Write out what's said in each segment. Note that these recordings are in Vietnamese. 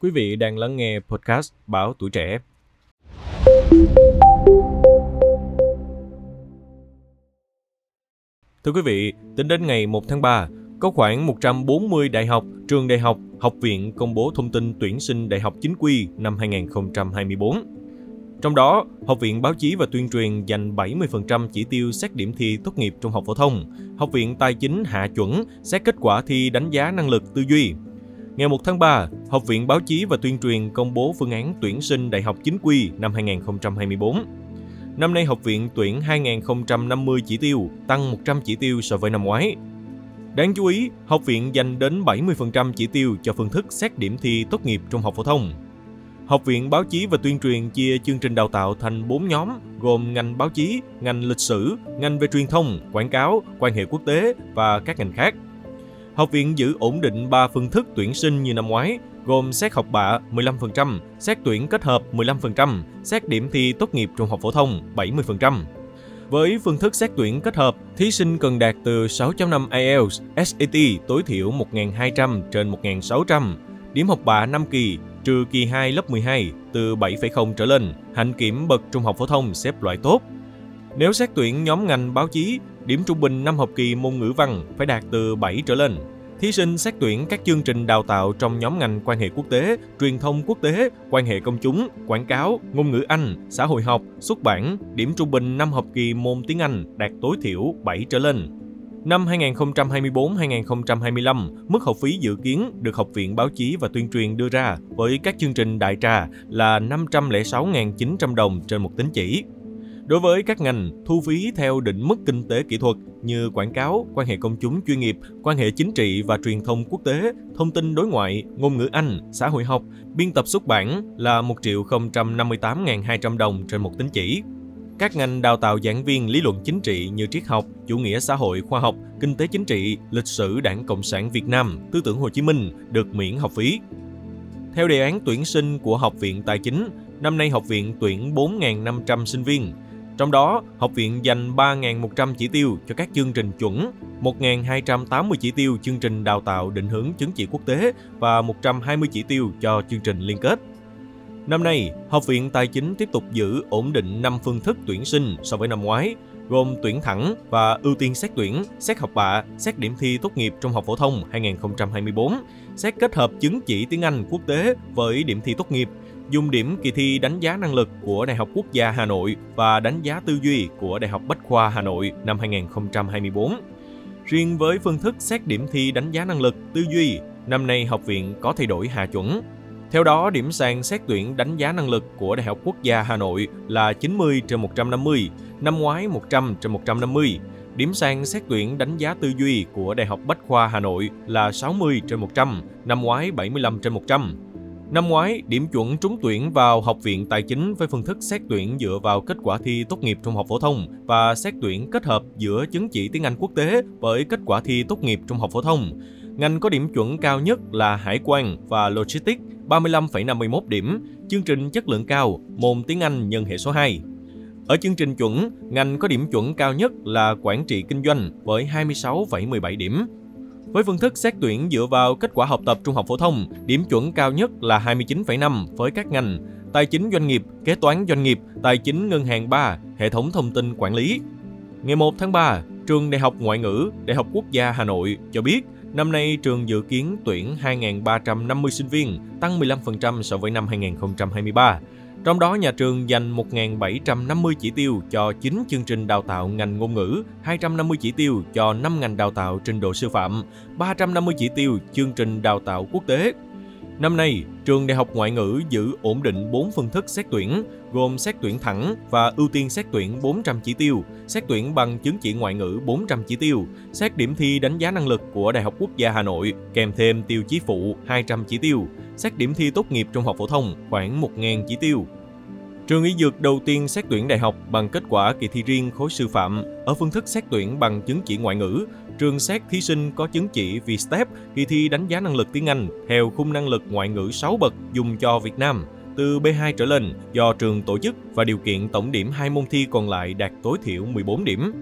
Quý vị đang lắng nghe podcast Báo Tuổi Trẻ. Thưa quý vị, tính đến ngày 1 tháng 3, có khoảng 140 đại học, trường đại học, học viện công bố thông tin tuyển sinh đại học chính quy năm 2024. Trong đó, Học viện Báo chí và Tuyên truyền dành 70% chỉ tiêu xét điểm thi tốt nghiệp trung học phổ thông. Học viện Tài chính hạ chuẩn xét kết quả thi đánh giá năng lực tư duy. Ngày 1 tháng 3, Học viện Báo chí và Tuyên truyền công bố phương án tuyển sinh đại học chính quy năm 2024. Năm nay học viện tuyển 2.050 chỉ tiêu, tăng 100 chỉ tiêu so với năm ngoái. Đáng chú ý, học viện dành đến 70% chỉ tiêu cho phương thức xét điểm thi tốt nghiệp trung học phổ thông. Học viện Báo chí và Tuyên truyền chia chương trình đào tạo thành 4 nhóm, gồm ngành báo chí, ngành lịch sử, ngành về truyền thông, quảng cáo, quan hệ quốc tế và các ngành khác. Học viện giữ ổn định 3 phương thức tuyển sinh như năm ngoái, gồm xét học bạ 15%, xét tuyển kết hợp 15%, xét điểm thi tốt nghiệp trung học phổ thông 70%. Với phương thức xét tuyển kết hợp, thí sinh cần đạt từ 6.5 IELTS, SAT tối thiểu 1.200 trên 1.600, điểm học bạ 5 kỳ, trừ kỳ 2 lớp 12 từ 7,0 trở lên, hạnh kiểm bậc trung học phổ thông xếp loại tốt. Nếu xét tuyển nhóm ngành báo chí, điểm trung bình năm học kỳ môn ngữ văn phải đạt từ 7 trở lên. Thí sinh xét tuyển các chương trình đào tạo trong nhóm ngành quan hệ quốc tế, truyền thông quốc tế, quan hệ công chúng, quảng cáo, ngôn ngữ Anh, xã hội học, xuất bản, điểm trung bình năm học kỳ môn tiếng Anh đạt tối thiểu 7 trở lên. Năm 2024-2025, mức học phí dự kiến được Học viện Báo chí và Tuyên truyền đưa ra với các chương trình đại trà là 506.900 đồng trên một tín chỉ. Đối với các ngành, thu phí theo định mức kinh tế kỹ thuật như quảng cáo, quan hệ công chúng chuyên nghiệp, quan hệ chính trị và truyền thông quốc tế, thông tin đối ngoại, ngôn ngữ Anh, xã hội học, biên tập xuất bản là 1 triệu 058.200 đồng trên một tín chỉ. Các ngành đào tạo giảng viên lý luận chính trị như triết học, chủ nghĩa xã hội khoa học, kinh tế chính trị, lịch sử Đảng Cộng sản Việt Nam, tư tưởng Hồ Chí Minh được miễn học phí. Theo đề án tuyển sinh của Học viện Tài chính, năm nay học viện tuyển 4.500 sinh viên, trong đó, học viện dành 3.100 chỉ tiêu cho các chương trình chuẩn, 1.280 chỉ tiêu chương trình đào tạo định hướng chứng chỉ quốc tế và 120 chỉ tiêu cho chương trình liên kết. Năm nay, Học viện Tài chính tiếp tục giữ ổn định 5 phương thức tuyển sinh so với năm ngoái, gồm tuyển thẳng và ưu tiên xét tuyển, xét học bạ, xét điểm thi tốt nghiệp trung học phổ thông 2024, xét kết hợp chứng chỉ tiếng Anh quốc tế với điểm thi tốt nghiệp, dùng điểm kỳ thi đánh giá năng lực của Đại học Quốc gia Hà Nội và đánh giá tư duy của Đại học Bách khoa Hà Nội năm 2024. Riêng với phương thức xét điểm thi đánh giá năng lực, tư duy, năm nay học viện có thay đổi hạ chuẩn. Theo đó, điểm sàn xét tuyển đánh giá năng lực của Đại học Quốc gia Hà Nội là 90 trên 150, năm ngoái 100 trên 150. Điểm sàn xét tuyển đánh giá tư duy của Đại học Bách khoa Hà Nội là 60 trên 100, năm ngoái 75 trên 100. Năm ngoái, điểm chuẩn trúng tuyển vào Học viện Tài chính với phương thức xét tuyển dựa vào kết quả thi tốt nghiệp trung học phổ thông và xét tuyển kết hợp giữa chứng chỉ tiếng Anh quốc tế với kết quả thi tốt nghiệp trung học phổ thông. Ngành có điểm chuẩn cao nhất là Hải quan và Logistics 35,51 điểm, chương trình chất lượng cao, môn tiếng Anh nhân hệ số 2. Ở chương trình chuẩn, ngành có điểm chuẩn cao nhất là Quản trị Kinh doanh với 26,17 điểm, với phương thức xét tuyển dựa vào kết quả học tập trung học phổ thông, điểm chuẩn cao nhất là 29,5 với các ngành tài chính doanh nghiệp, kế toán doanh nghiệp, tài chính ngân hàng 3, hệ thống thông tin quản lý. Ngày 1 tháng 3, trường Đại học Ngoại ngữ, Đại học Quốc gia Hà Nội cho biết năm nay trường dự kiến tuyển 2.350 sinh viên, tăng 15% so với năm 2023. Trong đó, nhà trường dành 1.750 chỉ tiêu cho 9 chương trình đào tạo ngành ngôn ngữ, 250 chỉ tiêu cho 5 ngành đào tạo trình độ sư phạm, 350 chỉ tiêu chương trình đào tạo quốc tế. Năm nay, trường Đại học Ngoại ngữ giữ ổn định 4 phương thức xét tuyển, gồm xét tuyển thẳng và ưu tiên xét tuyển 400 chỉ tiêu, xét tuyển bằng chứng chỉ ngoại ngữ 400 chỉ tiêu, xét điểm thi đánh giá năng lực của Đại học Quốc gia Hà Nội kèm thêm tiêu chí phụ 200 chỉ tiêu, xét điểm thi tốt nghiệp trung học phổ thông khoảng 1.000 chỉ tiêu. Trường y dược đầu tiên xét tuyển đại học bằng kết quả kỳ thi riêng khối sư phạm ở phương thức xét tuyển bằng chứng chỉ ngoại ngữ. Trường xét thí sinh có chứng chỉ VSTEP kỳ thi đánh giá năng lực tiếng Anh theo khung năng lực ngoại ngữ 6 bậc dùng cho Việt Nam từ B2 trở lên do trường tổ chức và điều kiện tổng điểm hai môn thi còn lại đạt tối thiểu 14 điểm.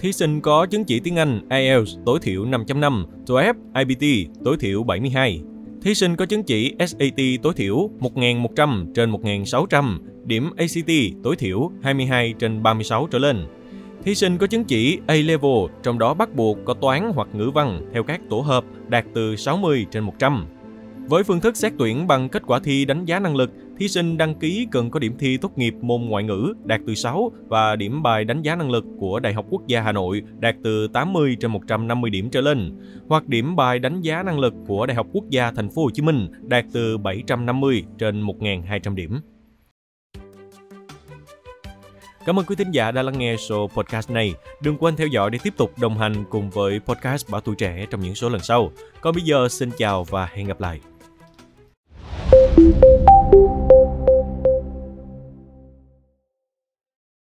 Thí sinh có chứng chỉ tiếng Anh IELTS tối thiểu 5.5, TOEFL IBT tối thiểu 72. Thí sinh có chứng chỉ SAT tối thiểu 1.100 trên 1.600, điểm ACT tối thiểu 22 trên 36 trở lên. Thí sinh có chứng chỉ A-Level, trong đó bắt buộc có toán hoặc ngữ văn theo các tổ hợp đạt từ 60 trên 100. Với phương thức xét tuyển bằng kết quả thi đánh giá năng lực, thí sinh đăng ký cần có điểm thi tốt nghiệp môn ngoại ngữ đạt từ 6 và điểm bài đánh giá năng lực của Đại học Quốc gia Hà Nội đạt từ 80 trên 150 điểm trở lên, hoặc điểm bài đánh giá năng lực của Đại học Quốc gia Thành phố Hồ Chí Minh đạt từ 750 trên 1.200 điểm. Cảm ơn quý thính giả đã lắng nghe số podcast này. Đừng quên theo dõi để tiếp tục đồng hành cùng với podcast Bảo Tuổi Trẻ trong những số lần sau. Còn bây giờ xin chào và hẹn gặp lại. you